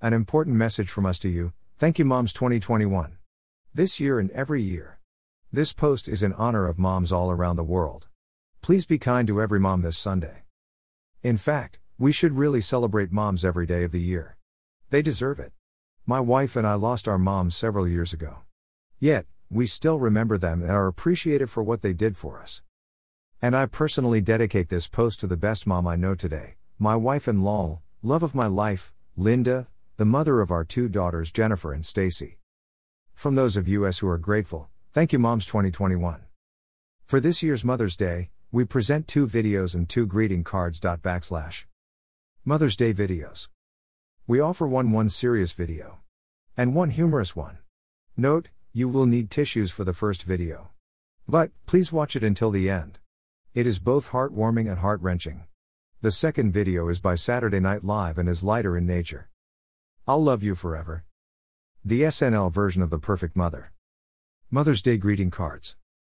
An important message from us to you. Thank you, Moms 2021. This year and every year. This post is in honor of moms all around the world. Please be kind to every mom this Sunday. In fact, we should really celebrate moms every day of the year. They deserve it. My wife and I lost our moms several years ago. Yet, we still remember them and are appreciative for what they did for us. And I personally dedicate this post to the best mom I know today, my wife and lol, love of my life, Linda, the mother of our two daughters Jennifer and Stacy. From those of us who are grateful, thank you Moms 2021. For this year's Mother's Day, we present two videos and two greeting cards. Backslash. Mother's Day videos. We offer one one serious video and one humorous one. Note, you will need tissues for the first video. But, please watch it until the end. It is both heartwarming and heart wrenching. The second video is by Saturday Night Live and is lighter in nature. I'll love you forever. The SNL version of The Perfect Mother. Mother's Day greeting cards.